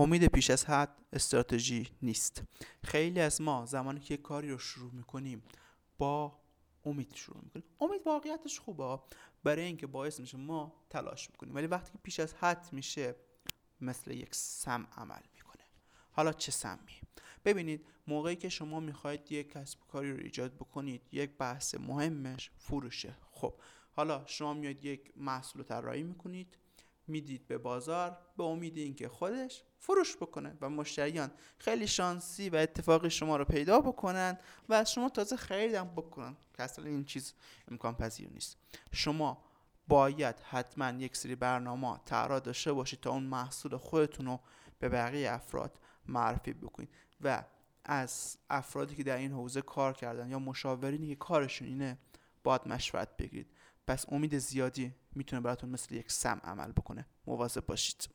امید پیش از حد استراتژی نیست. خیلی از ما زمانی که کاری رو شروع می‌کنیم با امید شروع می‌کنیم. امید واقعیتش خوبه برای اینکه باعث میشه ما تلاش می‌کنیم. ولی وقتی که پیش از حد میشه مثل یک سم عمل می‌کنه. حالا چه سمی؟ ببینید موقعی که شما می‌خواید یک کسب کاری رو ایجاد بکنید یک بحث مهمش فروشه. خب حالا شما میاد یک محصول طراحی می‌کنید. می‌دید به بازار به امید اینکه خودش فروش بکنه و مشتریان خیلی شانسی و اتفاقی شما رو پیدا بکنن و از شما تازه خریدم بکنن که اصلا این چیز امکان پذیر نیست. شما باید حتما یک سری برنامه طراح داشته باشید تا اون محصول خودتون رو به بقیه افراد معرفی بکنید. و از افرادی که در این حوزه کار کردن یا مشاورینی که کارشون اینه باید مشورت بگیرید. پس امید زیادی می‌تونه براتون مثل یک سم عمل بکنه. مواظب باشید.